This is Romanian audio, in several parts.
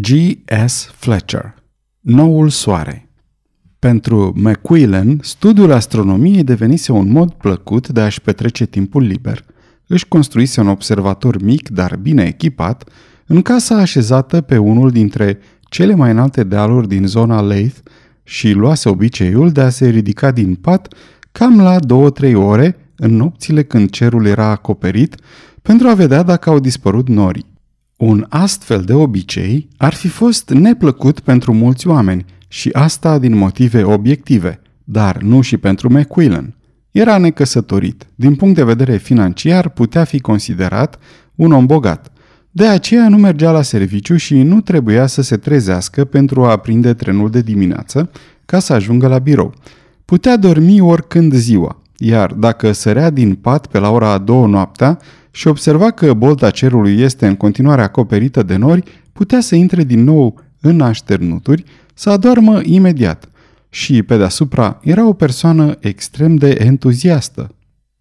G.S. Fletcher Noul soare Pentru McQuillan, studiul astronomiei devenise un mod plăcut de a-și petrece timpul liber. Își construise un observator mic, dar bine echipat, în casa așezată pe unul dintre cele mai înalte dealuri din zona Leith și luase obiceiul de a se ridica din pat cam la 2-3 ore în nopțile când cerul era acoperit pentru a vedea dacă au dispărut norii. Un astfel de obicei ar fi fost neplăcut pentru mulți oameni și asta din motive obiective, dar nu și pentru McQuillan. Era necăsătorit. Din punct de vedere financiar putea fi considerat un om bogat. De aceea nu mergea la serviciu și nu trebuia să se trezească pentru a prinde trenul de dimineață ca să ajungă la birou. Putea dormi oricând ziua, iar dacă sărea din pat pe la ora a doua noaptea, și observa că bolta cerului este în continuare acoperită de nori, putea să intre din nou în așternuturi, să adoarmă imediat. Și, pe deasupra, era o persoană extrem de entuziastă.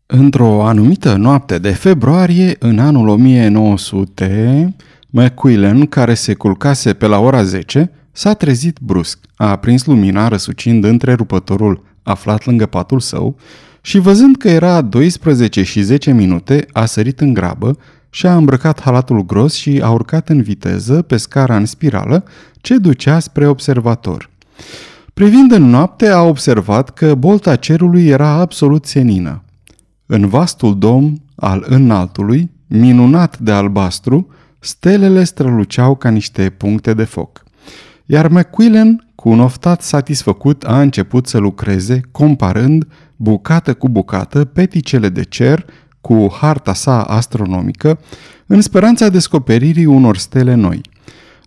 Într-o anumită noapte de februarie, în anul 1900, McQuillan, care se culcase pe la ora 10, s-a trezit brusc, a aprins lumina răsucind întrerupătorul aflat lângă patul său și văzând că era 12 și 10 minute, a sărit în grabă și a îmbrăcat halatul gros și a urcat în viteză pe scara în spirală ce ducea spre observator. Privind în noapte, a observat că bolta cerului era absolut senină. În vastul dom al înaltului, minunat de albastru, stelele străluceau ca niște puncte de foc. Iar McQuillan, cu un oftat satisfăcut, a început să lucreze, comparând bucată cu bucată, peticele de cer cu harta sa astronomică, în speranța descoperirii unor stele noi.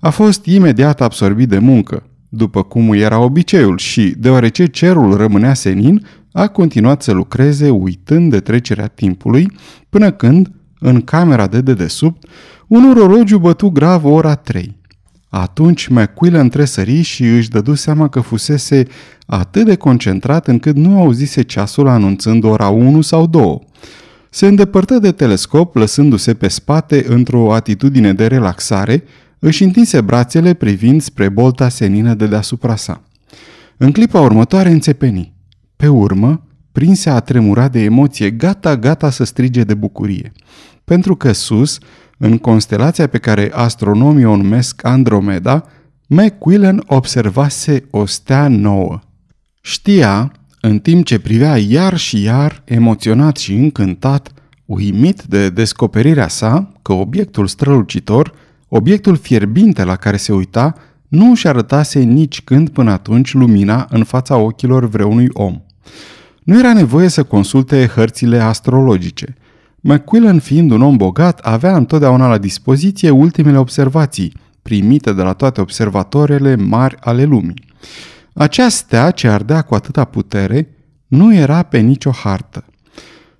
A fost imediat absorbit de muncă, după cum era obiceiul și, deoarece cerul rămânea senin, a continuat să lucreze uitând de trecerea timpului, până când, în camera de dedesubt, un orologiu bătu grav ora 3. Atunci McQuillan tresări și își dădu seama că fusese atât de concentrat încât nu auzise ceasul anunțând ora 1 sau 2. Se îndepărtă de telescop, lăsându-se pe spate într-o atitudine de relaxare, își întinse brațele privind spre bolta senină de deasupra sa. În clipa următoare înțepeni. Pe urmă, prinse a tremura de emoție, gata, gata să strige de bucurie. Pentru că sus, în constelația pe care astronomii o numesc Andromeda, McQuillan observase o stea nouă. Știa, în timp ce privea iar și iar, emoționat și încântat, uimit de descoperirea sa că obiectul strălucitor, obiectul fierbinte la care se uita, nu își arătase nici când până atunci lumina în fața ochilor vreunui om. Nu era nevoie să consulte hărțile astrologice. McQuillan, fiind un om bogat, avea întotdeauna la dispoziție ultimele observații, primite de la toate observatorele mari ale lumii. Acea stea ce ardea cu atâta putere nu era pe nicio hartă.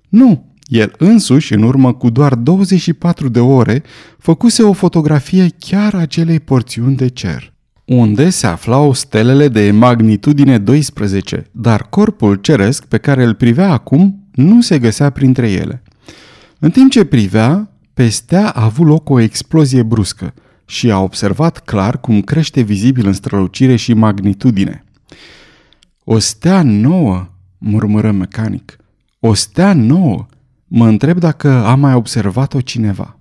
Nu, el însuși, în urmă cu doar 24 de ore, făcuse o fotografie chiar acelei porțiuni de cer, unde se aflau stelele de magnitudine 12, dar corpul ceresc pe care îl privea acum nu se găsea printre ele. În timp ce privea, pe stea a avut loc o explozie bruscă și a observat clar cum crește vizibil în strălucire și magnitudine. O stea nouă, murmură mecanic. O stea nouă. Mă întreb dacă a mai observat-o cineva.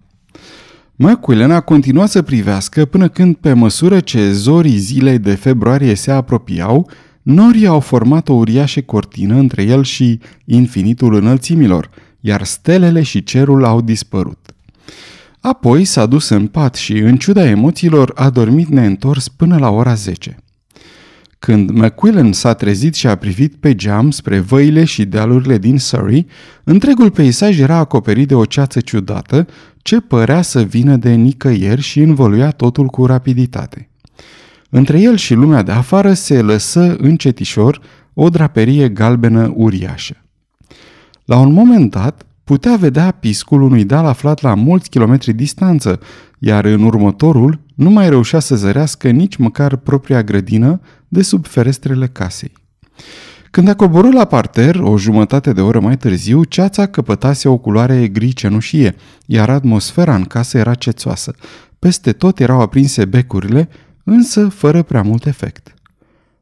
McQuillan a continuat să privească până când, pe măsură ce zorii zilei de februarie se apropiau, norii au format o uriașă cortină între el și infinitul înălțimilor, iar stelele și cerul au dispărut. Apoi s-a dus în pat și, în ciuda emoțiilor, a dormit neîntors până la ora 10. Când McQuillan s-a trezit și a privit pe geam spre văile și dealurile din Surrey, întregul peisaj era acoperit de o ceață ciudată ce părea să vină de nicăieri și învăluia totul cu rapiditate. Între el și lumea de afară se lăsă încetișor o draperie galbenă uriașă. La un moment dat, putea vedea piscul unui deal aflat la mulți kilometri distanță, iar în următorul nu mai reușea să zărească nici măcar propria grădină de sub ferestrele casei. Când a coborât la parter, o jumătate de oră mai târziu, ceața căpătase o culoare gri cenușie, iar atmosfera în casă era cețoasă. Peste tot erau aprinse becurile, însă fără prea mult efect.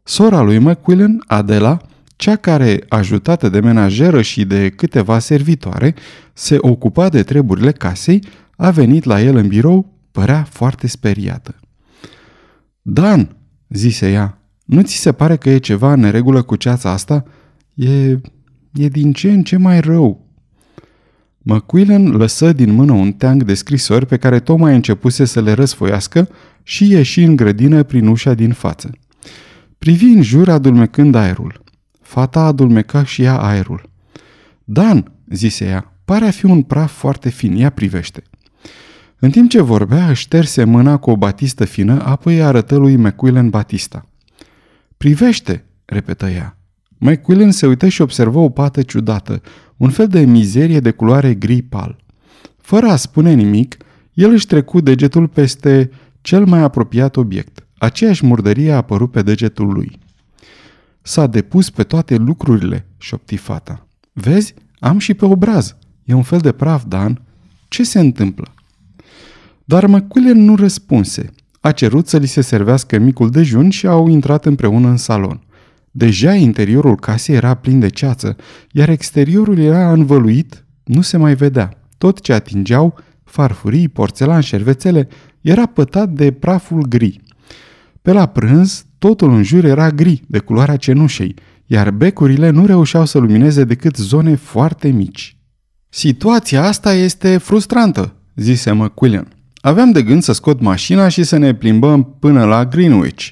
Sora lui McQuillan, Adela, cea care, ajutată de menajeră și de câteva servitoare, se ocupa de treburile casei, a venit la el în birou, părea foarte speriată. Dan, zise ea, nu ți se pare că e ceva în neregulă cu ceața asta? E, e din ce în ce mai rău. McQuillan lăsă din mână un teanc de scrisori pe care tocmai începuse să le răsfoiască și ieși în grădină prin ușa din față. Privi în jur adulmecând aerul. Fata adulmeca și ea aerul. Dan, zise ea, pare a fi un praf foarte fin, ea privește. În timp ce vorbea, își șterse mâna cu o batistă fină, apoi arătă lui McQuillan batista. Privește, repetă ea. McQuillan se uită și observă o pată ciudată, un fel de mizerie de culoare gri pal. Fără a spune nimic, el își trecu degetul peste cel mai apropiat obiect. Aceeași murdărie a apărut pe degetul lui. S-a depus pe toate lucrurile, șopti fata. Vezi, am și pe obraz. E un fel de praf, Dan. Ce se întâmplă? Dar McQuillan nu răspunse. A cerut să li se servească micul dejun și au intrat împreună în salon. Deja interiorul casei era plin de ceață, iar exteriorul era învăluit, nu se mai vedea. Tot ce atingeau, farfurii, porțelan, șervețele, era pătat de praful gri. Pe la prânz, totul în jur era gri, de culoarea cenușei, iar becurile nu reușeau să lumineze decât zone foarte mici. Situația asta este frustrantă, zise McQuillan. Aveam de gând să scot mașina și să ne plimbăm până la Greenwich.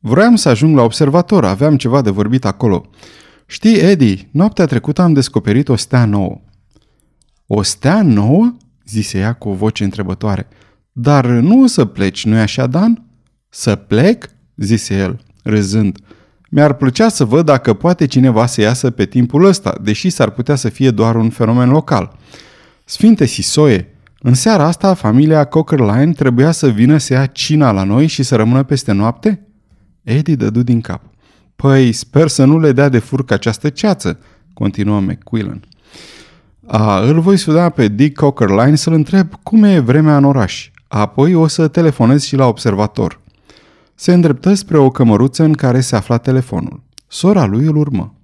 Vroiam să ajung la observator, aveam ceva de vorbit acolo. Știi, Eddie, noaptea trecută am descoperit o stea nouă. O stea nouă? zise ea cu o voce întrebătoare. Dar nu o să pleci, nu-i așa, Dan? Să plec? zise el, râzând. Mi-ar plăcea să văd dacă poate cineva să iasă pe timpul ăsta, deși s-ar putea să fie doar un fenomen local. Sfinte Sisoie, în seara asta familia Cockerline trebuia să vină să ia cina la noi și să rămână peste noapte? Eddie dădu din cap. Păi, sper să nu le dea de furcă această ceață, continuă McQuillan. A, îl voi suda pe Dick Cockerline să-l întreb cum e vremea în oraș. Apoi o să telefonez și la observator. Se îndreptă spre o cămăruță în care se afla telefonul. Sora lui îl urmă.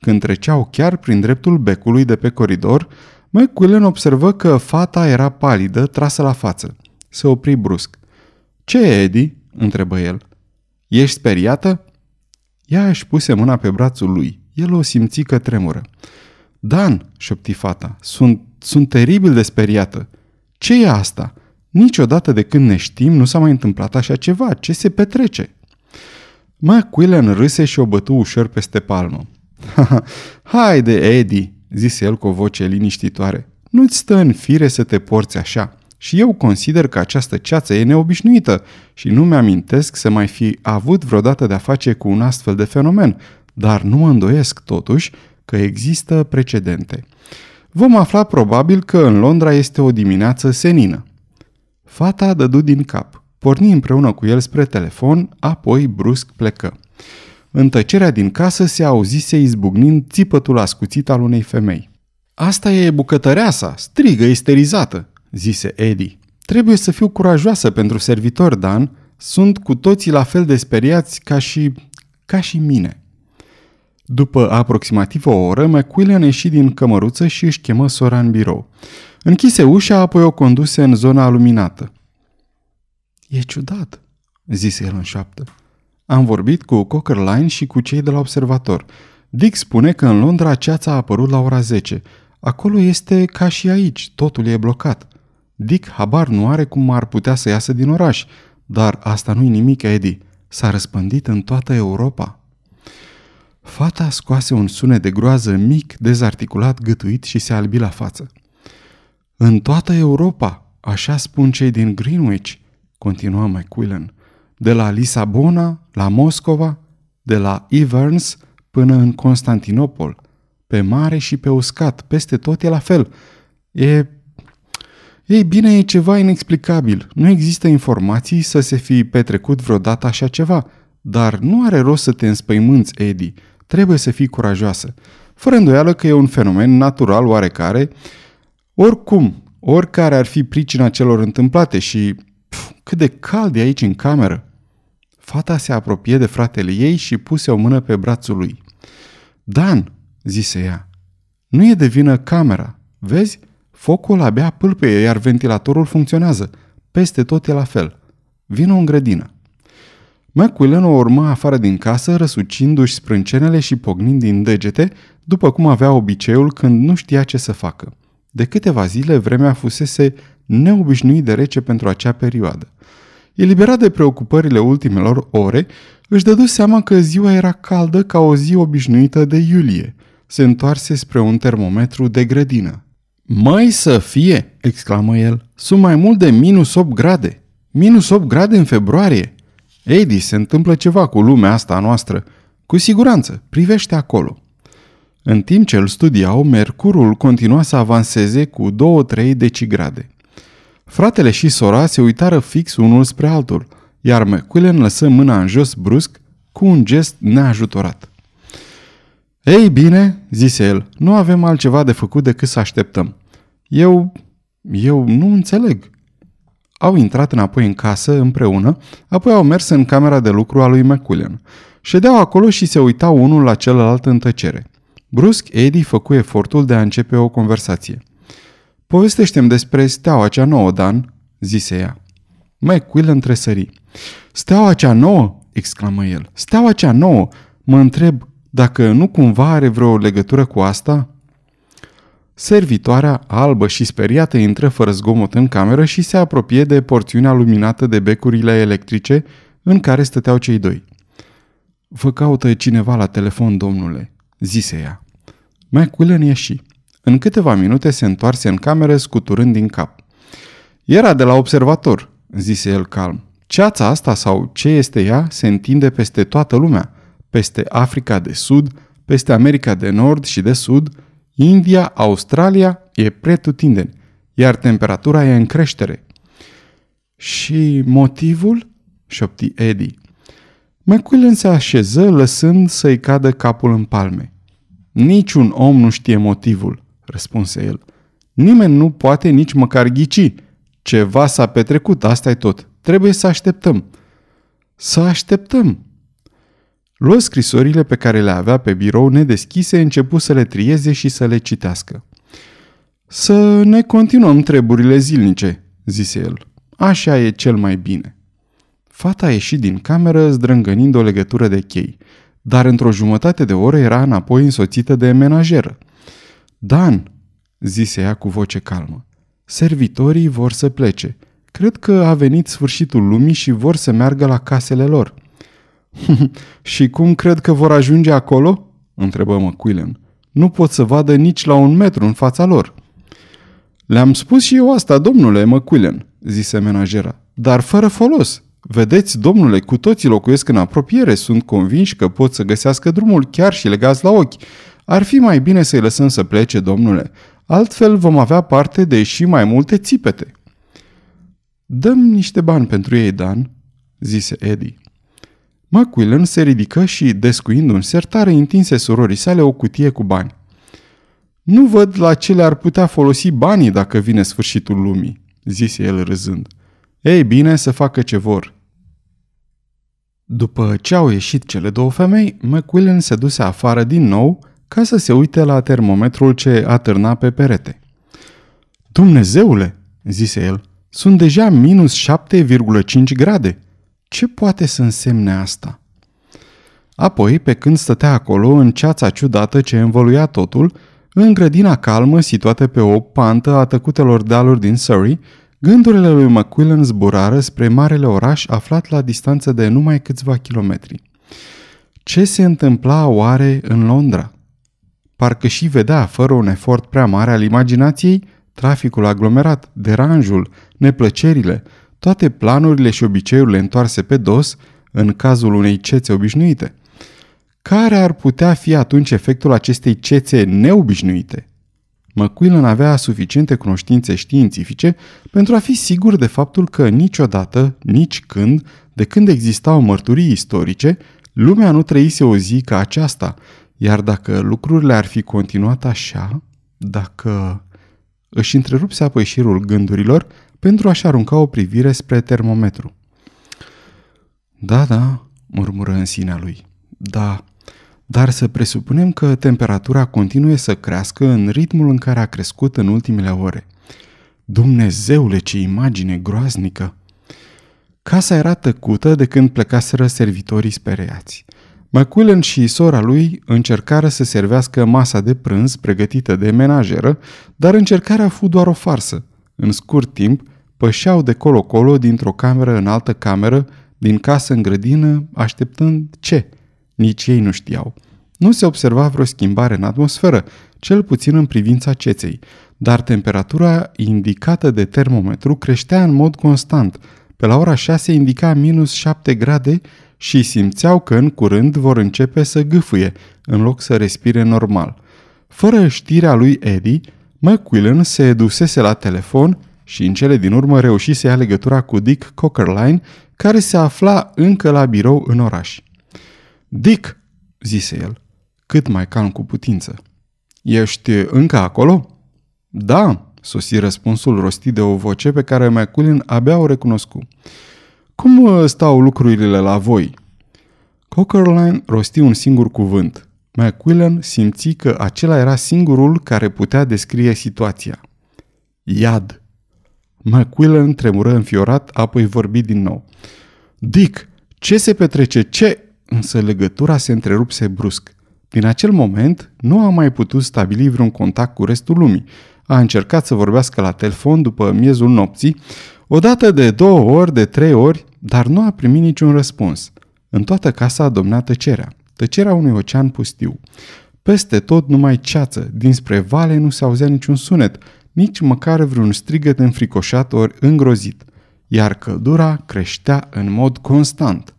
Când treceau chiar prin dreptul becului de pe coridor, McQuillan observă că fata era palidă, trasă la față. Se opri brusc. Ce e, Eddie?" întrebă el. Ești speriată?" Ea își puse mâna pe brațul lui. El o simți că tremură. Dan, șopti fata, sunt, sunt teribil de speriată. Ce e asta? Niciodată de când ne știm nu s-a mai întâmplat așa ceva. Ce se petrece? McQuillan râse și o bătu ușor peste palmă. Haide, Eddie, zise el cu o voce liniștitoare. Nu-ți stă în fire să te porți așa. Și eu consider că această ceață e neobișnuită și nu mi-amintesc să mai fi avut vreodată de-a face cu un astfel de fenomen, dar nu mă îndoiesc totuși că există precedente. Vom afla probabil că în Londra este o dimineață senină. Fata dădu din cap, porni împreună cu el spre telefon, apoi brusc plecă. În tăcerea din casă se auzise izbucnind țipătul ascuțit al unei femei. Asta e bucătăreasa, strigă isterizată, zise Eddie. Trebuie să fiu curajoasă pentru servitor, Dan. Sunt cu toții la fel de speriați ca și... ca și mine. După aproximativ o oră, McQuillan ieși din cămăruță și își chemă sora în birou. Închise ușa, apoi o conduse în zona luminată. E ciudat, zise el în șoaptă. Am vorbit cu Cockerline și cu cei de la observator. Dick spune că în Londra ceața a apărut la ora 10. Acolo este ca și aici, totul e blocat. Dick habar nu are cum ar putea să iasă din oraș, dar asta nu-i nimic, Eddie. S-a răspândit în toată Europa. Fata scoase un sunet de groază mic, dezarticulat, gâtuit și se albi la față. În toată Europa, așa spun cei din Greenwich, continuă McQuillan, de la Lisabona la Moscova, de la Ivers până în Constantinopol, pe mare și pe uscat, peste tot e la fel. E ei bine, e ceva inexplicabil. Nu există informații să se fi petrecut vreodată așa ceva. Dar nu are rost să te înspăimânți, Eddie. Trebuie să fii curajoasă. Fără îndoială că e un fenomen natural oarecare. Oricum, oricare ar fi pricina celor întâmplate și pf, cât de cald e aici în cameră. Fata se apropie de fratele ei și puse o mână pe brațul lui. Dan, zise ea, nu e de vină camera. Vezi? Focul abia pâlpăie, iar ventilatorul funcționează. Peste tot e la fel. Vino în grădină. McQuillan o urma afară din casă, răsucindu-și sprâncenele și pognind din degete, după cum avea obiceiul când nu știa ce să facă. De câteva zile vremea fusese neobișnuit de rece pentru acea perioadă. Eliberat de preocupările ultimelor ore, își dădu seama că ziua era caldă ca o zi obișnuită de iulie. Se întoarse spre un termometru de grădină. Mai să fie!" exclamă el. Sunt mai mult de minus 8 grade. Minus 8 grade în februarie. Edi, se întâmplă ceva cu lumea asta noastră. Cu siguranță, privește acolo. În timp ce îl studiau, mercurul continua să avanseze cu 2-3 decigrade. Fratele și sora se uitară fix unul spre altul, iar McQuillan lăsă mâna în jos brusc cu un gest neajutorat. Ei bine, zise el, nu avem altceva de făcut decât să așteptăm. Eu... eu nu înțeleg. Au intrat înapoi în casă împreună, apoi au mers în camera de lucru a lui McQuillan. Ședeau acolo și se uitau unul la celălalt în tăcere. Brusc, Eddie făcu efortul de a începe o conversație. Povestește-mi despre steaua cea nouă, Dan, zise ea. McQuillan tresări. Steaua cea nouă? exclamă el. Steaua cea nouă? Mă întreb dacă nu cumva are vreo legătură cu asta? Servitoarea, albă și speriată, intră fără zgomot în cameră și se apropie de porțiunea luminată de becurile electrice în care stăteau cei doi. Vă caută cineva la telefon, domnule, zise ea. McQuillan ieși. În câteva minute se întoarse în cameră scuturând din cap. Era de la observator, zise el calm. Ceața asta sau ce este ea se întinde peste toată lumea, peste Africa de Sud, peste America de Nord și de Sud, India, Australia e pretutindeni, iar temperatura e în creștere. Și motivul? șopti Eddie. McQuillan se așeză lăsând să-i cadă capul în palme. Niciun om nu știe motivul, răspunse el. Nimeni nu poate nici măcar ghici. Ceva s-a petrecut, asta e tot. Trebuie să așteptăm. Să așteptăm. Luă scrisorile pe care le avea pe birou nedeschise, începu să le trieze și să le citească. Să ne continuăm treburile zilnice, zise el. Așa e cel mai bine. Fata a ieșit din cameră zdrângănind o legătură de chei, dar într-o jumătate de oră era înapoi însoțită de menajeră. Dan, zise ea cu voce calmă, servitorii vor să plece. Cred că a venit sfârșitul lumii și vor să meargă la casele lor. și cum cred că vor ajunge acolo? întrebă McQuillan. Nu pot să vadă nici la un metru în fața lor. Le-am spus și eu asta, domnule McQuillan, zise menajera, dar fără folos. Vedeți, domnule, cu toții locuiesc în apropiere, sunt convinși că pot să găsească drumul chiar și legați la ochi. Ar fi mai bine să-i lăsăm să plece, domnule. Altfel vom avea parte de și mai multe țipete. Dăm niște bani pentru ei, Dan, zise Eddie. McQuillan se ridică și, descuind un sertar, întinse surorii sale o cutie cu bani. Nu văd la ce le-ar putea folosi banii dacă vine sfârșitul lumii, zise el râzând. Ei bine, să facă ce vor. După ce au ieșit cele două femei, McQuillan se duse afară din nou ca să se uite la termometrul ce atârna pe perete. Dumnezeule, zise el, sunt deja minus 7,5 grade. Ce poate să însemne asta? Apoi, pe când stătea acolo, în ceața ciudată ce învăluia totul, în grădina calmă situată pe o pantă a tăcutelor dealuri din Surrey, gândurile lui McQuillan zburară spre marele oraș aflat la distanță de numai câțiva kilometri. Ce se întâmpla oare în Londra? Parcă și vedea, fără un efort prea mare al imaginației, traficul aglomerat, deranjul, neplăcerile, toate planurile și obiceiurile întoarse pe dos în cazul unei cețe obișnuite. Care ar putea fi atunci efectul acestei cețe neobișnuite? McQuillan avea suficiente cunoștințe științifice pentru a fi sigur de faptul că niciodată, nici când, de când existau mărturii istorice, lumea nu trăise o zi ca aceasta, iar dacă lucrurile ar fi continuat așa, dacă... Își întrerupse apoi șirul gândurilor pentru a-și arunca o privire spre termometru. Da, da, murmură în sinea lui. Da, dar să presupunem că temperatura continuă să crească în ritmul în care a crescut în ultimele ore. Dumnezeule, ce imagine groaznică! Casa era tăcută de când plecaseră servitorii speriați. McQuillan și sora lui încercară să servească masa de prânz pregătită de menajeră, dar încercarea a fost doar o farsă. În scurt timp, pășeau de colo-colo dintr-o cameră în altă cameră, din casă în grădină, așteptând ce? Nici ei nu știau. Nu se observa vreo schimbare în atmosferă, cel puțin în privința ceței, dar temperatura indicată de termometru creștea în mod constant. Pe la ora 6 indica minus 7 grade și simțeau că în curând vor începe să gâfâie, în loc să respire normal. Fără știrea lui Eddie, McQuillan se dusese la telefon și în cele din urmă reuși să ia legătura cu Dick Cockerline, care se afla încă la birou în oraș. Dick, zise el, cât mai calm cu putință. Ești încă acolo? Da, sosi răspunsul rostit de o voce pe care McQuillan abia o recunoscu. Cum uh, stau lucrurile la voi? Cockerline rosti un singur cuvânt. McQuillan simți că acela era singurul care putea descrie situația. Iad. McQuillan tremură înfiorat, apoi vorbi din nou. Dick, ce se petrece? Ce? Însă legătura se întrerupse brusc. Din acel moment, nu a mai putut stabili vreun contact cu restul lumii. A încercat să vorbească la telefon după miezul nopții, odată de două ori, de trei ori, dar nu a primit niciun răspuns. În toată casa domnea tăcerea, tăcerea unui ocean pustiu. Peste tot numai ceață, dinspre vale nu se auzea niciun sunet, nici măcar vreun strigăt înfricoșat ori îngrozit, iar căldura creștea în mod constant.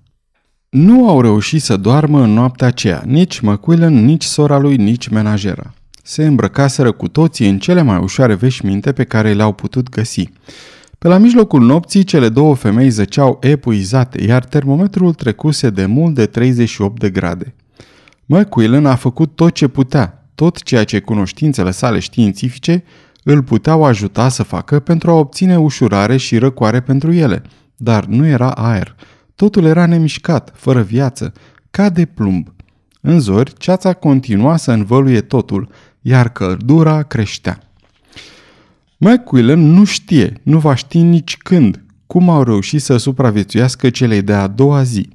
Nu au reușit să doarmă în noaptea aceea, nici McQuillan, nici sora lui, nici menajera. Se îmbrăcaseră cu toții în cele mai ușoare veșminte pe care le-au putut găsi. Pe la mijlocul nopții, cele două femei zăceau epuizate, iar termometrul trecuse de mult de 38 de grade. McQuillan a făcut tot ce putea, tot ceea ce cunoștințele sale științifice îl puteau ajuta să facă pentru a obține ușurare și răcoare pentru ele, dar nu era aer – Totul era nemișcat, fără viață, ca de plumb. În zori, ceața continua să învăluie totul, iar căldura creștea. McQuillan nu știe, nu va ști nici când, cum au reușit să supraviețuiască celei de-a doua zi.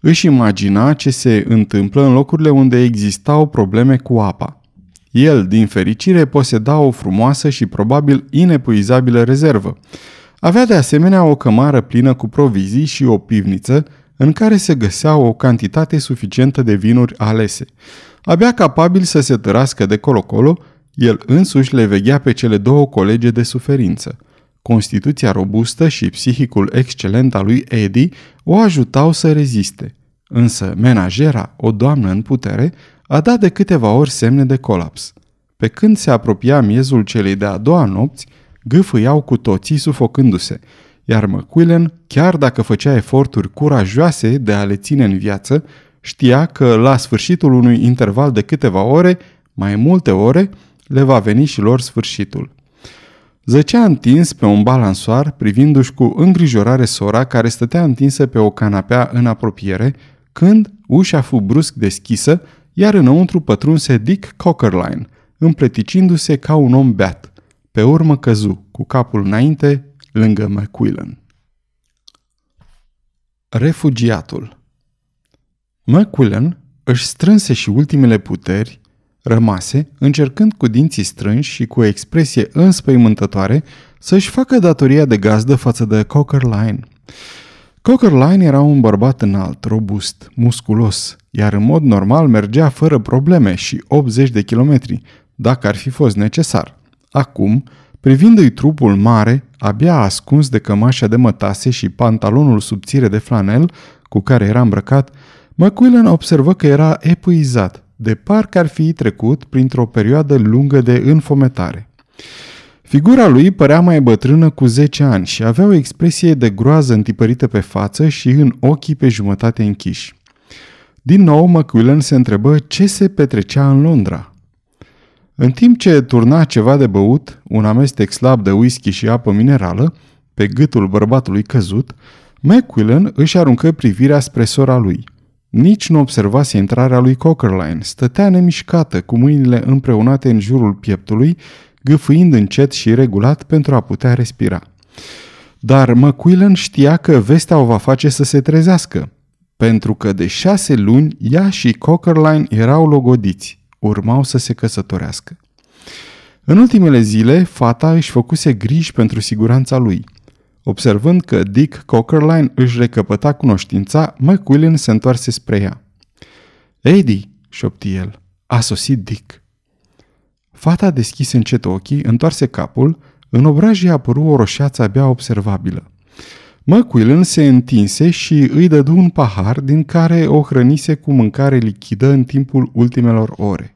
Își imagina ce se întâmplă în locurile unde existau probleme cu apa. El, din fericire, poseda o frumoasă și probabil inepuizabilă rezervă. Avea de asemenea o cămară plină cu provizii și o pivniță în care se găsea o cantitate suficientă de vinuri alese. Abia capabil să se tărască de colo-colo, el însuși le veghea pe cele două colege de suferință. Constituția robustă și psihicul excelent al lui Eddie o ajutau să reziste. Însă menajera, o doamnă în putere, a dat de câteva ori semne de colaps. Pe când se apropia miezul celei de-a doua nopți, gâfâiau cu toții sufocându-se, iar McQuillan, chiar dacă făcea eforturi curajoase de a le ține în viață, știa că la sfârșitul unui interval de câteva ore, mai multe ore, le va veni și lor sfârșitul. Zăcea întins pe un balansoar, privindu-și cu îngrijorare sora care stătea întinsă pe o canapea în apropiere, când ușa fu brusc deschisă, iar înăuntru pătrunse Dick Cockerline, împleticindu-se ca un om beat. Pe urmă căzu, cu capul înainte, lângă McQuillan. Refugiatul McQuillan își strânse și ultimele puteri rămase, încercând cu dinții strânși și cu o expresie înspăimântătoare să-și facă datoria de gazdă față de Cockerline. Cockerline era un bărbat înalt, robust, musculos, iar în mod normal mergea fără probleme și 80 de kilometri, dacă ar fi fost necesar. Acum, privindu-i trupul mare, abia ascuns de cămașa de mătase și pantalonul subțire de flanel cu care era îmbrăcat, McQuillan observă că era epuizat, de parcă ar fi trecut printr-o perioadă lungă de înfometare. Figura lui părea mai bătrână cu 10 ani și avea o expresie de groază întipărită pe față și în ochii pe jumătate închiși. Din nou, McQuillan se întrebă ce se petrecea în Londra. În timp ce turna ceva de băut, un amestec slab de whisky și apă minerală, pe gâtul bărbatului căzut, Macquillan își aruncă privirea spre sora lui. Nici nu observase intrarea lui Cockerline. Stătea nemișcată, cu mâinile împreunate în jurul pieptului, gâfâind încet și regulat pentru a putea respira. Dar McQuillan știa că vestea o va face să se trezească, pentru că de șase luni ea și Cockerline erau logodiți, urmau să se căsătorească. În ultimele zile, fata își făcuse griji pentru siguranța lui. Observând că Dick Cockerline își recăpăta cunoștința, McQuillan se întoarse spre ea. Eddie, șopti el, a sosit Dick. Fata deschise încet ochii, întoarse capul, în obrajii apăru o roșeață abia observabilă. McQuillan se întinse și îi dădu un pahar din care o hrănise cu mâncare lichidă în timpul ultimelor ore.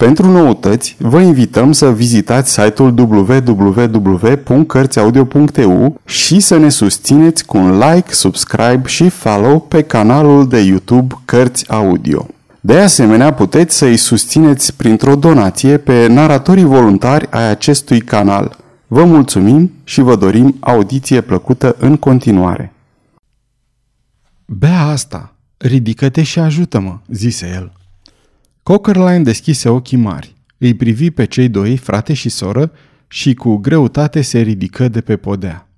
Pentru noutăți, vă invităm să vizitați site-ul www.cărțiaudio.eu și să ne susțineți cu un like, subscribe și follow pe canalul de YouTube Cărți Audio. De asemenea, puteți să-i susțineți printr-o donație pe naratorii voluntari ai acestui canal. Vă mulțumim și vă dorim audiție plăcută în continuare. Bea asta, ridică-te și ajută-mă, zise el. Cockerline deschise ochii mari, îi privi pe cei doi, frate și soră, și cu greutate se ridică de pe podea.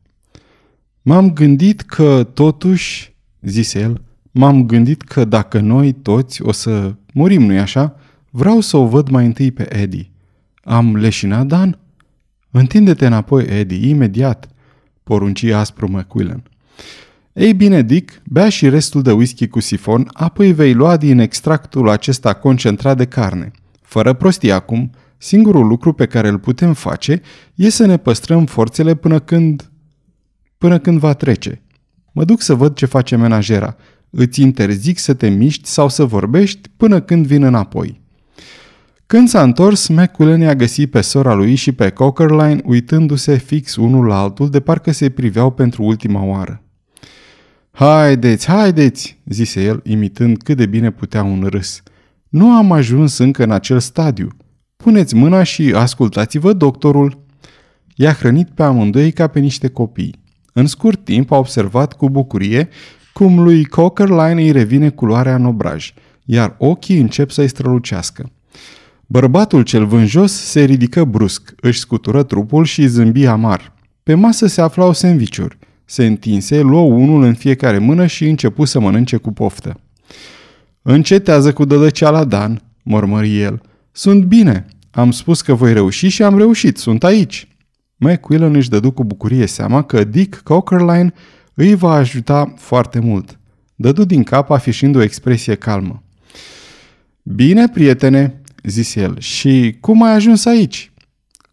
M-am gândit că, totuși, zise el, m-am gândit că dacă noi toți o să murim, nu-i așa? Vreau să o văd mai întâi pe Eddie. Am leșinat, Dan? Întinde-te înapoi, Eddie, imediat, porunci aspru McQuillan. Ei bine, Dick, bea și restul de whisky cu sifon, apoi vei lua din extractul acesta concentrat de carne. Fără prostii acum, singurul lucru pe care îl putem face e să ne păstrăm forțele până când... până când va trece. Mă duc să văd ce face menajera. Îți interzic să te miști sau să vorbești până când vin înapoi. Când s-a întors, McQuillan a găsit pe sora lui și pe Cockerline uitându-se fix unul la altul de parcă se priveau pentru ultima oară. Haideți, haideți, zise el, imitând cât de bine putea un râs. Nu am ajuns încă în acel stadiu. Puneți mâna și ascultați-vă doctorul. I-a hrănit pe amândoi ca pe niște copii. În scurt timp a observat cu bucurie cum lui Cockerline îi revine culoarea în obraj, iar ochii încep să-i strălucească. Bărbatul cel vânjos se ridică brusc, își scutură trupul și zâmbi amar. Pe masă se aflau sandvișuri. Se întinse, luă unul în fiecare mână și începu să mănânce cu poftă. Încetează cu dădăceala, Dan, mormări el. Sunt bine. Am spus că voi reuși și am reușit. Sunt aici. McQuillan își dădu cu bucurie seama că Dick Cockerline îi va ajuta foarte mult. Dădu din cap afișind o expresie calmă. Bine, prietene, zise el, și cum ai ajuns aici?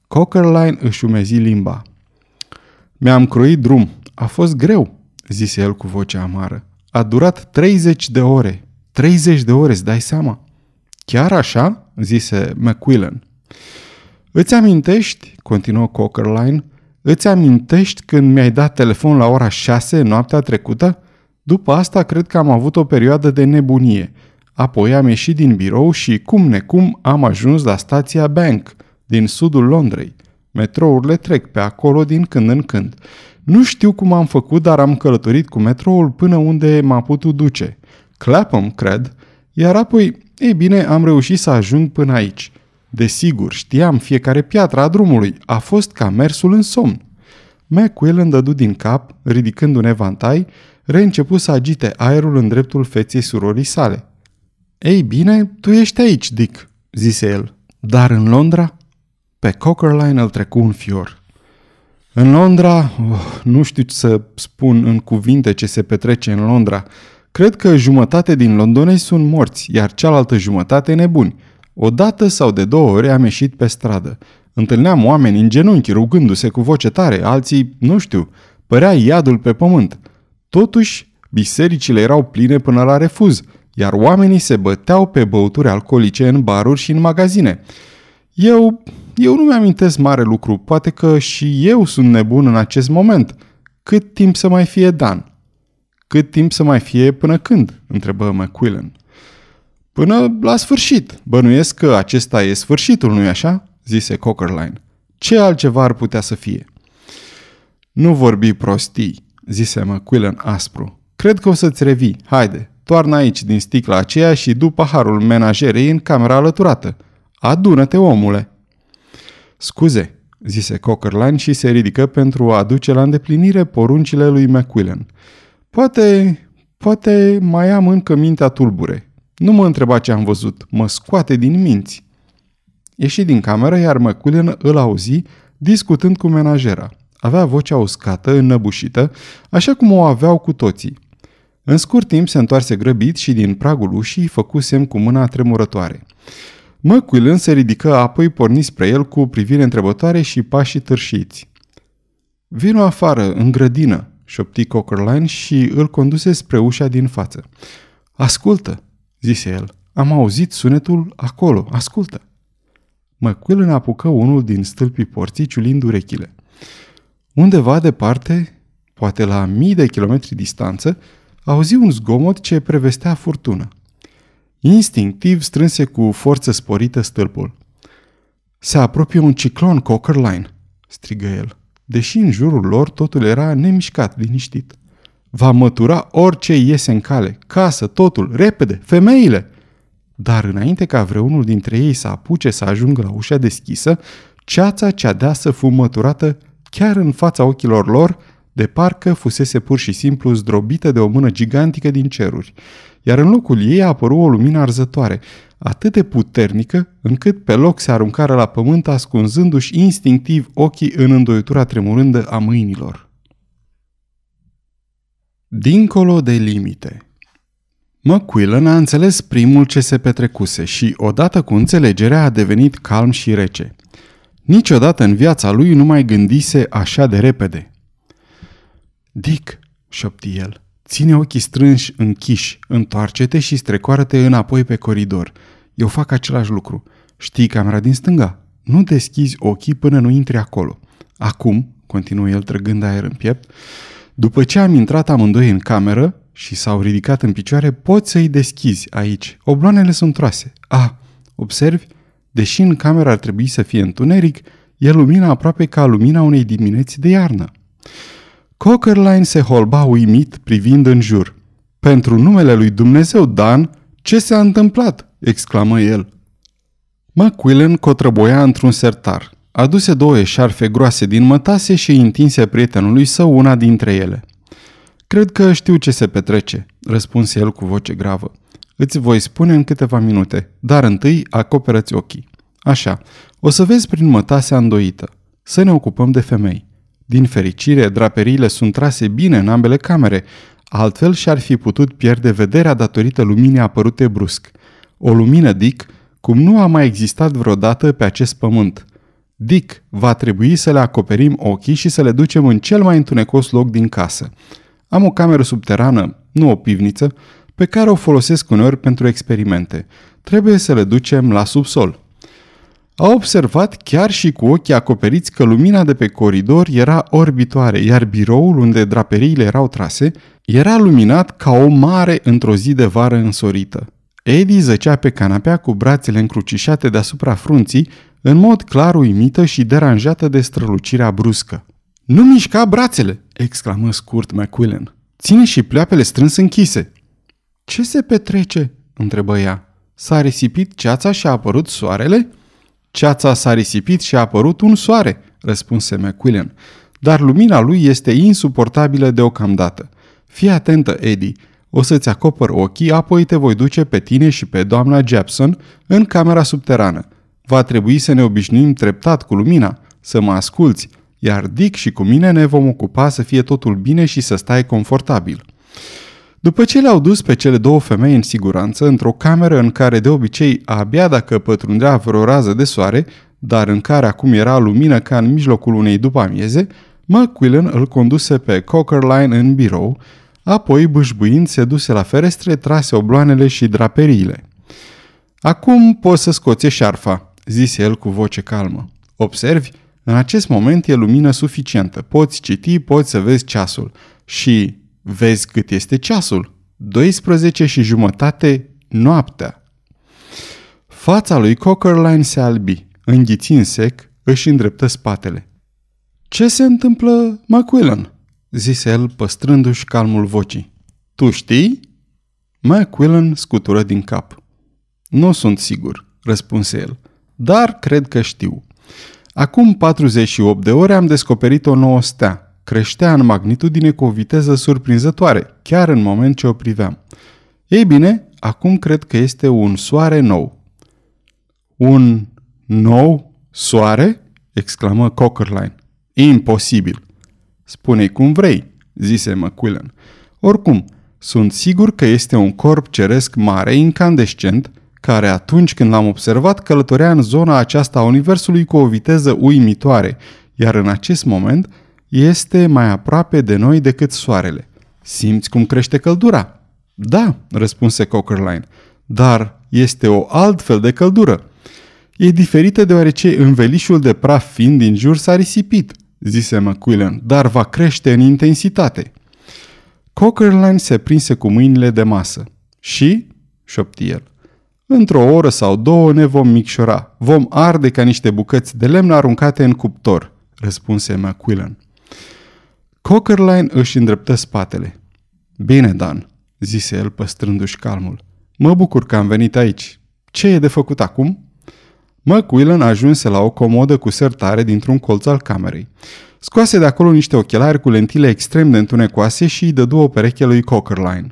Cockerline își umezi limba. Mi-am croit drum, a fost greu, zise el cu voce amară. A durat 30 de ore. 30 de ore, îți dai seama? Chiar așa? zise McQuillan. Îți amintești, continuă Cockerline, îți amintești când mi-ai dat telefon la ora 6 noaptea trecută? După asta cred că am avut o perioadă de nebunie. Apoi am ieșit din birou și cum necum am ajuns la stația Bank, din sudul Londrei. Metrourile trec pe acolo din când în când. Nu știu cum am făcut, dar am călătorit cu metroul până unde m-a putut duce. Clapham, cred, iar apoi, ei bine, am reușit să ajung până aici. Desigur, știam fiecare piatră a drumului, a fost ca mersul în somn. McQuillan dădu din cap, ridicând un evantai, reîncepu să agite aerul în dreptul feței surorii sale. Ei bine, tu ești aici, Dick, zise el. Dar în Londra? Pe Cockerline îl trecu un fior. În Londra, oh, nu știu ce să spun în cuvinte ce se petrece în Londra. Cred că jumătate din londonei sunt morți, iar cealaltă jumătate nebuni. O dată sau de două ori am ieșit pe stradă. Întâlneam oameni în genunchi, rugându-se cu voce tare, alții, nu știu, părea iadul pe pământ. Totuși, Bisericile erau pline până la refuz, iar oamenii se băteau pe băuturi alcoolice în baruri și în magazine. Eu, eu nu mi-amintesc mare lucru, poate că și eu sunt nebun în acest moment. Cât timp să mai fie Dan? Cât timp să mai fie până când? întrebă McQuillan. Până la sfârșit. Bănuiesc că acesta e sfârșitul, nu-i așa? zise Cockerline. Ce altceva ar putea să fie? Nu vorbi prostii, zise McQuillan aspru. Cred că o să-ți revii. Haide, toarnă aici din sticla aceea și du paharul menajerei în camera alăturată. Adună-te, omule! Scuze, zise Cockerline și se ridică pentru a aduce la îndeplinire poruncile lui McQuillan. Poate, poate mai am încă mintea tulbure. Nu mă întreba ce am văzut, mă scoate din minți. Ieși din cameră, iar McQuillan îl auzi discutând cu menajera. Avea vocea uscată, înnăbușită, așa cum o aveau cu toții. În scurt timp se întoarse grăbit și din pragul ușii făcu semn cu mâna tremurătoare. McQuillan se ridică, apoi porni spre el cu privire întrebătoare și pașii târșiți. Vino afară, în grădină, șopti Cockerline și îl conduse spre ușa din față. Ascultă, zise el. Am auzit sunetul acolo, ascultă. McQuillan apucă unul din stâlpii porții, ciulind urechile. Undeva departe, poate la mii de kilometri distanță, auzi un zgomot ce prevestea furtună. Instinctiv strânse cu forță sporită stâlpul. Se apropie un ciclon Cockerline, strigă el, deși în jurul lor totul era nemișcat, liniștit. Va mătura orice iese în cale, casă, totul, repede, femeile! Dar înainte ca vreunul dintre ei să apuce să ajungă la ușa deschisă, ceața cea deasă fu măturată chiar în fața ochilor lor, de parcă fusese pur și simplu zdrobită de o mână gigantică din ceruri, iar în locul ei a apărut o lumină arzătoare, atât de puternică, încât pe loc se aruncară la pământ ascunzându-și instinctiv ochii în îndoitura tremurândă a mâinilor. Dincolo de limite McQuillan a înțeles primul ce se petrecuse și, odată cu înțelegerea, a devenit calm și rece. Niciodată în viața lui nu mai gândise așa de repede. Dick, șopti el, ține ochii strânși închiși, întoarce-te și strecoară-te înapoi pe coridor. Eu fac același lucru. Știi camera din stânga? Nu deschizi ochii până nu intri acolo. Acum, continuă el trăgând aer în piept, după ce am intrat amândoi în cameră și s-au ridicat în picioare, poți să-i deschizi aici. Obloanele sunt troase. Ah, observi? Deși în cameră ar trebui să fie întuneric, e lumina aproape ca lumina unei dimineți de iarnă. Cockerline se holba uimit privind în jur. Pentru numele lui Dumnezeu, Dan, ce s-a întâmplat?" exclamă el. McQuillan cotrăboia într-un sertar. Aduse două eșarfe groase din mătase și îi întinse prietenului său una dintre ele. Cred că știu ce se petrece, răspunse el cu voce gravă. Îți voi spune în câteva minute, dar întâi acoperă-ți ochii. Așa, o să vezi prin mătasea îndoită. Să ne ocupăm de femei. Din fericire, draperiile sunt trase bine în ambele camere, altfel și-ar fi putut pierde vederea datorită luminii apărute brusc. O lumină, Dick, cum nu a mai existat vreodată pe acest pământ. Dick, va trebui să le acoperim ochii și să le ducem în cel mai întunecos loc din casă. Am o cameră subterană, nu o pivniță, pe care o folosesc uneori pentru experimente. Trebuie să le ducem la subsol. A observat chiar și cu ochii acoperiți că lumina de pe coridor era orbitoare, iar biroul unde draperiile erau trase era luminat ca o mare într-o zi de vară însorită. Eddie zăcea pe canapea cu brațele încrucișate deasupra frunții, în mod clar uimită și deranjată de strălucirea bruscă. Nu mișca brațele!" exclamă scurt McQuillan. Ține și pleoapele strâns închise. Ce se petrece?" întrebă ea. S-a risipit ceața și a apărut soarele?" Ceața s-a risipit și a apărut un soare, răspunse McQuillan, dar lumina lui este insuportabilă deocamdată. Fii atentă, Eddie, o să-ți acopăr ochii, apoi te voi duce pe tine și pe doamna Jepson în camera subterană. Va trebui să ne obișnuim treptat cu lumina, să mă asculți, iar Dick și cu mine ne vom ocupa să fie totul bine și să stai confortabil. După ce le-au dus pe cele două femei în siguranță, într-o cameră în care de obicei abia dacă pătrundea vreo rază de soare, dar în care acum era lumină ca în mijlocul unei după amieze, McQuillan îl conduse pe Cockerline în birou, Apoi, bâșbuind, se duse la ferestre, trase obloanele și draperiile. Acum poți să scoți șarfa, zise el cu voce calmă. Observi? În acest moment e lumină suficientă. Poți citi, poți să vezi ceasul. Și vezi cât este ceasul? 12 și jumătate noaptea. Fața lui Cockerline se albi. Înghițind sec, își îndreptă spatele. Ce se întâmplă, McQuillan?" zise el, păstrându-și calmul vocii. Tu știi?" McQuillan scutură din cap. Nu sunt sigur, răspunse el, dar cred că știu. Acum 48 de ore am descoperit o nouă stea. Creștea în magnitudine cu o viteză surprinzătoare, chiar în moment ce o priveam. Ei bine, acum cred că este un soare nou. Un nou soare? exclamă Cockerline. Imposibil. spune cum vrei, zise McQuillan. Oricum, sunt sigur că este un corp ceresc mare, incandescent, care atunci când l-am observat călătorea în zona aceasta a Universului cu o viteză uimitoare, iar în acest moment este mai aproape de noi decât soarele. Simți cum crește căldura? Da, răspunse Cockerline, dar este o altfel de căldură. E diferită deoarece învelișul de praf fin din jur s-a risipit, zise McQuillan, dar va crește în intensitate. Cockerline se prinse cu mâinile de masă. Și? șopti el. Într-o oră sau două ne vom micșora. Vom arde ca niște bucăți de lemn aruncate în cuptor, răspunse McQuillan. Cockerline își îndreptă spatele. Bine, Dan, zise el păstrându-și calmul. Mă bucur că am venit aici. Ce e de făcut acum? McQuillan ajunse la o comodă cu sertare dintr-un colț al camerei. Scoase de acolo niște ochelari cu lentile extrem de întunecoase și îi dădu o pereche lui Cockerline.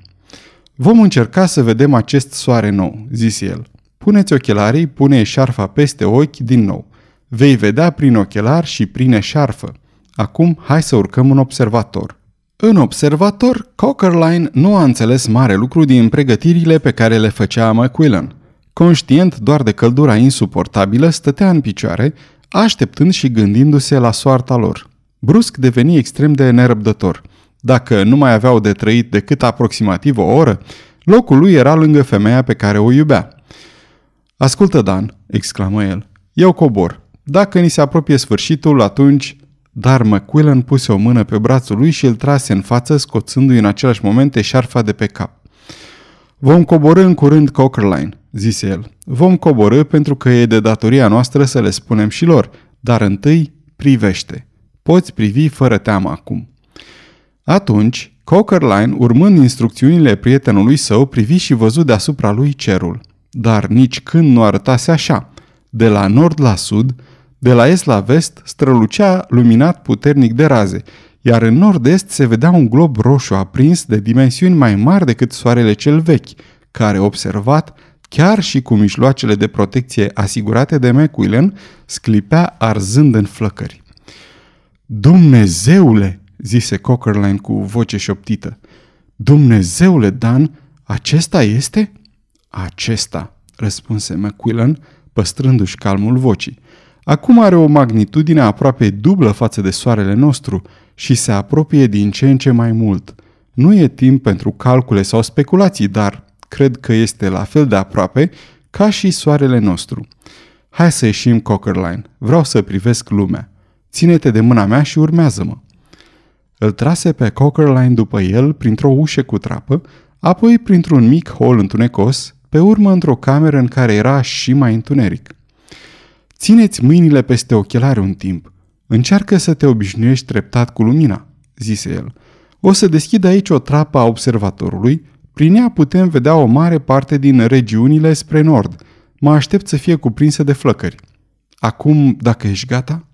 Vom încerca să vedem acest soare nou, zise el. Puneți ochelarii, pune șarfa peste ochi din nou. Vei vedea prin ochelar și prin eșarfă. Acum, hai să urcăm un observator. În observator, Cockerline nu a înțeles mare lucru din pregătirile pe care le făcea McQuillan. Conștient doar de căldura insuportabilă, stătea în picioare, așteptând și gândindu-se la soarta lor. Brusc deveni extrem de nerăbdător. Dacă nu mai aveau de trăit decât aproximativ o oră, locul lui era lângă femeia pe care o iubea. Ascultă, Dan, exclamă el, eu cobor. Dacă ni se apropie sfârșitul, atunci... Dar McQuillan puse o mână pe brațul lui și îl trase în față, scoțându-i în același moment eșarfa de pe cap. Vom coborâ în curând Cockerline, zise el. Vom coborâ pentru că e de datoria noastră să le spunem și lor, dar întâi privește. Poți privi fără teamă acum. Atunci, Cockerline, urmând instrucțiunile prietenului său, privi și văzut deasupra lui cerul. Dar nici când nu arătase așa. De la nord la sud, de la est la vest, strălucea luminat puternic de raze, iar în nord-est se vedea un glob roșu aprins de dimensiuni mai mari decât soarele cel vechi, care, observat, chiar și cu mijloacele de protecție asigurate de McQuillan, sclipea arzând în flăcări. Dumnezeule!" zise Cockerline cu voce șoptită. Dumnezeule, Dan, acesta este? Acesta, răspunse McQuillan, păstrându-și calmul vocii. Acum are o magnitudine aproape dublă față de soarele nostru și se apropie din ce în ce mai mult. Nu e timp pentru calcule sau speculații, dar cred că este la fel de aproape ca și soarele nostru. Hai să ieșim, Cockerline. Vreau să privesc lumea. Ține-te de mâna mea și urmează-mă. Îl trase pe Cockerline după el printr-o ușă cu trapă, apoi printr-un mic hol întunecos, pe urmă într-o cameră în care era și mai întuneric. Țineți mâinile peste ochelari un timp. Încearcă să te obișnuiești treptat cu lumina, zise el. O să deschid aici o trapă a observatorului, prin ea putem vedea o mare parte din regiunile spre nord. Mă aștept să fie cuprinsă de flăcări. Acum, dacă ești gata?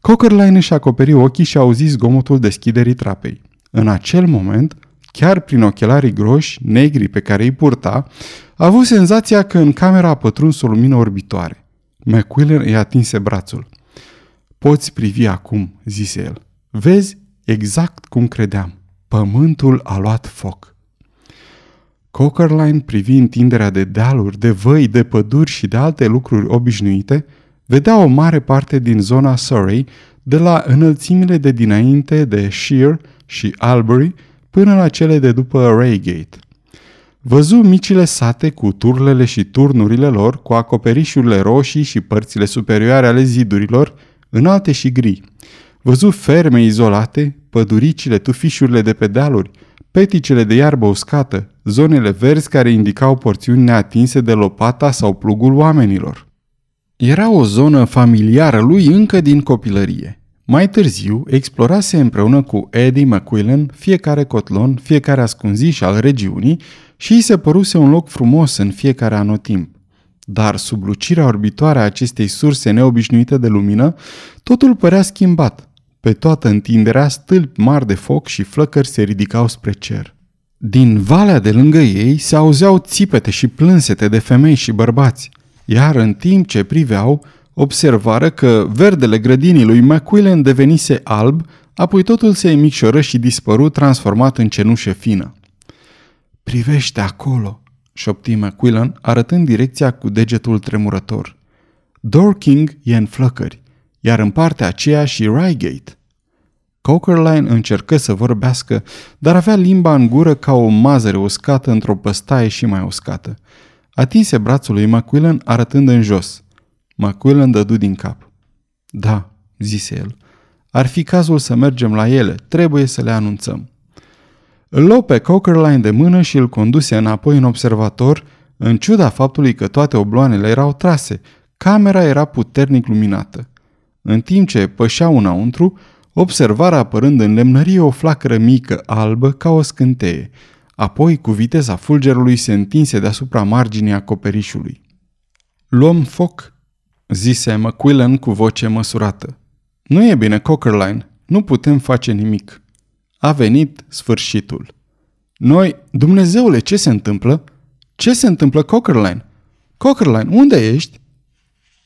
Cockerline își acoperi ochii și auzi zgomotul deschiderii trapei. În acel moment, chiar prin ochelarii groși, negri pe care îi purta, a avut senzația că în camera a pătruns o lumină orbitoare. McQuillan îi atinse brațul. Poți privi acum, zise el. Vezi exact cum credeam. Pământul a luat foc. Cockerline privi întinderea de dealuri, de văi, de păduri și de alte lucruri obișnuite – vedea o mare parte din zona Surrey, de la înălțimile de dinainte de Sheer și Albury, până la cele de după Raygate. Văzu micile sate cu turlele și turnurile lor, cu acoperișurile roșii și părțile superioare ale zidurilor, înalte și gri. Văzu ferme izolate, păduricile, tufișurile de pe dealuri, peticele de iarbă uscată, zonele verzi care indicau porțiuni neatinse de lopata sau plugul oamenilor. Era o zonă familiară lui încă din copilărie. Mai târziu, explorase împreună cu Eddie McQuillan fiecare cotlon, fiecare ascunziș al regiunii și îi se păruse un loc frumos în fiecare anotimp. Dar sub lucirea orbitoare a acestei surse neobișnuite de lumină, totul părea schimbat. Pe toată întinderea, stâlpi mari de foc și flăcări se ridicau spre cer. Din valea de lângă ei se auzeau țipete și plânsete de femei și bărbați, iar în timp ce priveau, observară că verdele grădinii lui McQuillan devenise alb, apoi totul se micșoră și dispăru transformat în cenușă fină. Privește acolo, șopti McQuillan, arătând direcția cu degetul tremurător. Dorking e în flăcări, iar în partea aceea și Reigate. Cokerline încercă să vorbească, dar avea limba în gură ca o mazăre uscată într-o păstaie și mai uscată. Atinse brațul lui McQuillan arătând în jos. McQuillan dădu din cap. Da, zise el. Ar fi cazul să mergem la ele, trebuie să le anunțăm. Îl luă pe Cokerline de mână și îl conduse înapoi în observator, în ciuda faptului că toate obloanele erau trase, camera era puternic luminată. În timp ce pășeau înăuntru, observarea apărând în lemnărie o flacără mică, albă, ca o scânteie. Apoi, cu viteza fulgerului, se întinse deasupra marginii acoperișului. Luăm foc, zise McQuillan cu voce măsurată. Nu e bine, Cokerline, nu putem face nimic. A venit sfârșitul. Noi, Dumnezeule, ce se întâmplă? Ce se întâmplă, Cokerline? Cokerline, unde ești?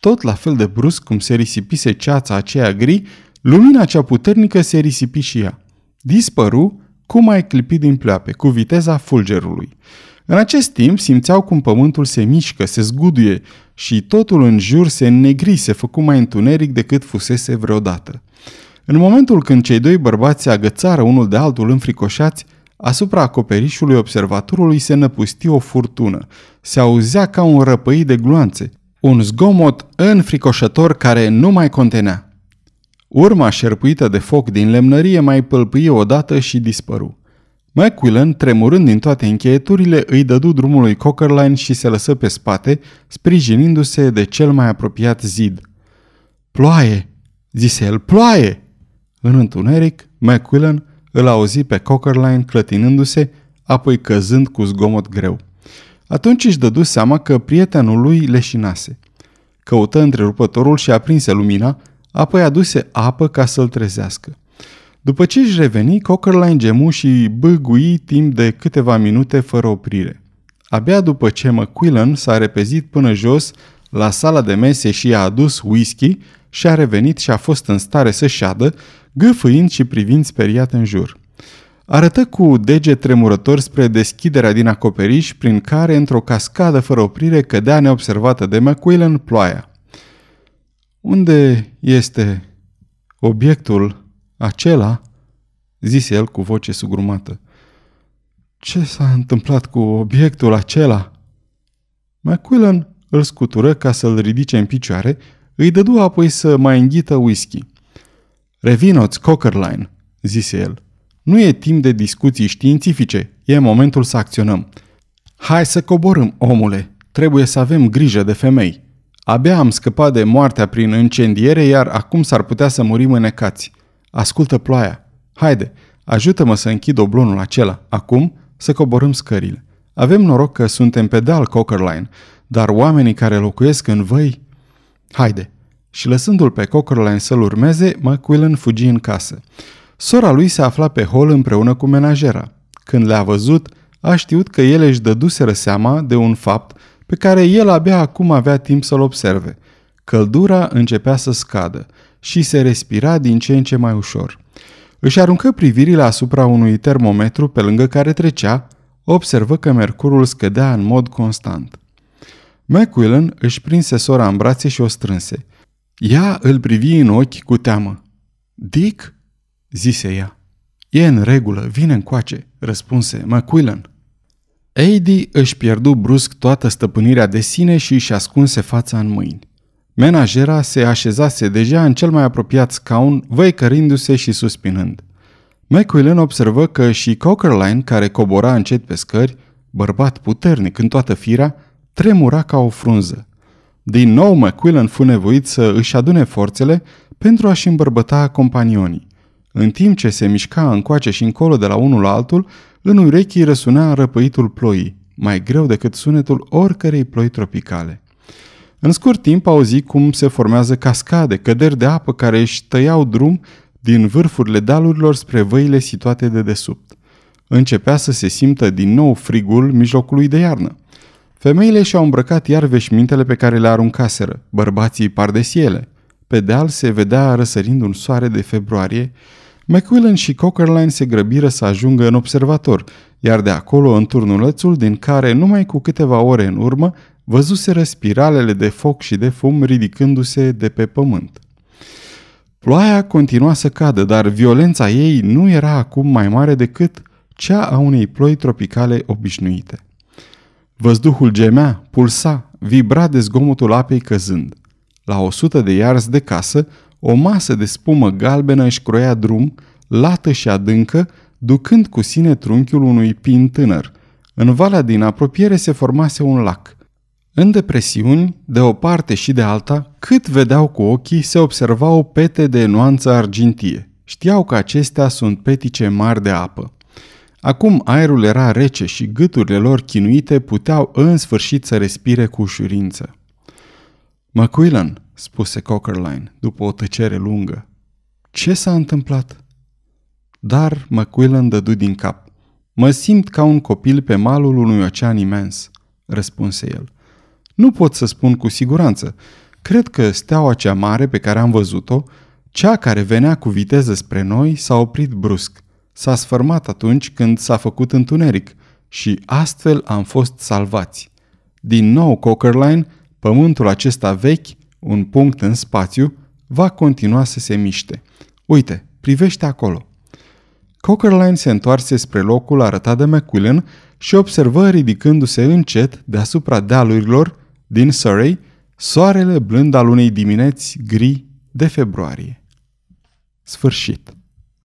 Tot la fel de brusc cum se risipise ceața aceea gri, lumina cea puternică se risipi și ea. Dispăru, cum ai clipit din pleoape, cu viteza fulgerului. În acest timp simțeau cum pământul se mișcă, se zguduie și totul în jur se înnegri, se făcu mai întuneric decât fusese vreodată. În momentul când cei doi bărbați se agățară unul de altul înfricoșați, asupra acoperișului observatorului se năpusti o furtună. Se auzea ca un răpăi de gloanțe, un zgomot înfricoșător care nu mai contenea. Urma șerpuită de foc din lemnărie mai pălpâie odată și dispăru. McQuillan, tremurând din toate încheieturile, îi dădu drumul lui Cockerline și se lăsă pe spate, sprijinindu-se de cel mai apropiat zid. Ploaie!" zise el, ploaie!" În întuneric, McQuillan îl auzi pe Cockerline clătinându-se, apoi căzând cu zgomot greu. Atunci își dădu seama că prietenul lui leșinase. Căută întrerupătorul și aprinse lumina, apoi aduse apă ca să-l trezească. După ce își reveni, Cockerline gemu și bâgui timp de câteva minute fără oprire. Abia după ce McQuillan s-a repezit până jos la sala de mese și a adus whisky și a revenit și a fost în stare să șadă, gâfâind și privind speriat în jur. Arătă cu deget tremurător spre deschiderea din acoperiș, prin care, într-o cascadă fără oprire, cădea neobservată de McQuillan ploaia. Unde este obiectul acela?" zise el cu voce sugrumată. Ce s-a întâmplat cu obiectul acela?" McQuillan îl scutură ca să-l ridice în picioare, îi dădu apoi să mai înghită whisky. Revinoți, Cockerline, zise el. Nu e timp de discuții științifice, e momentul să acționăm. Hai să coborâm, omule, trebuie să avem grijă de femei. Abia am scăpat de moartea prin incendiere, iar acum s-ar putea să murim înecați. Ascultă ploaia. Haide, ajută-mă să închid oblonul acela. Acum să coborâm scările. Avem noroc că suntem pe deal, Cockerline, dar oamenii care locuiesc în văi... Haide, și lăsându-l pe Cockerline să-l urmeze, McQuillan fugi în casă. Sora lui se afla pe hol împreună cu menajera. Când le-a văzut, a știut că ele își dăduseră seama de un fapt pe care el abia acum avea timp să-l observe. Căldura începea să scadă și se respira din ce în ce mai ușor. Își aruncă privirile asupra unui termometru pe lângă care trecea, observă că mercurul scădea în mod constant. McQuillan își prinse sora în brațe și o strânse – ea îl privi în ochi cu teamă. Dick? zise ea. E în regulă, vine încoace, răspunse McQuillan. Eddie își pierdu brusc toată stăpânirea de sine și își ascunse fața în mâini. Menajera se așezase deja în cel mai apropiat scaun, văicărindu-se și suspinând. McQuillan observă că și Cockerline, care cobora încet pe scări, bărbat puternic în toată firea, tremura ca o frunză. Din nou McQuillan fu nevoit să își adune forțele pentru a-și îmbărbăta companionii. În timp ce se mișca încoace și încolo de la unul la altul, în urechii răsunea răpăitul ploii, mai greu decât sunetul oricărei ploi tropicale. În scurt timp auzi cum se formează cascade, căderi de apă care își tăiau drum din vârfurile dalurilor spre văile situate de desubt. Începea să se simtă din nou frigul mijlocului de iarnă. Femeile și-au îmbrăcat iar veșmintele pe care le aruncaseră, bărbații pardesiele. Pe deal se vedea răsărind un soare de februarie. McQuillan și Cockerline se grăbiră să ajungă în observator, iar de acolo în turnulețul din care, numai cu câteva ore în urmă, văzuseră spiralele de foc și de fum ridicându-se de pe pământ. Ploaia continua să cadă, dar violența ei nu era acum mai mare decât cea a unei ploi tropicale obișnuite. Văzduhul gemea, pulsa, vibra de zgomotul apei căzând. La o sută de iarzi de casă, o masă de spumă galbenă își croia drum, lată și adâncă, ducând cu sine trunchiul unui pin tânăr. În valea din apropiere se formase un lac. În depresiuni, de o parte și de alta, cât vedeau cu ochii, se observau pete de nuanță argintie. Știau că acestea sunt petice mari de apă. Acum aerul era rece și gâturile lor chinuite puteau în sfârșit să respire cu ușurință. McQuillan, spuse Cockerline, după o tăcere lungă. Ce s-a întâmplat? Dar McQuillan dădu din cap. Mă simt ca un copil pe malul unui ocean imens, răspunse el. Nu pot să spun cu siguranță. Cred că steaua cea mare pe care am văzut-o, cea care venea cu viteză spre noi, s-a oprit brusc. S-a sfărmat atunci când s-a făcut întuneric și astfel am fost salvați. Din nou, Cockerline, pământul acesta vechi, un punct în spațiu, va continua să se miște. Uite, privește acolo. Cockerline se întoarse spre locul arătat de McQuillan și observă ridicându-se încet deasupra dealurilor din Surrey, soarele blând al unei dimineți gri de februarie. Sfârșit.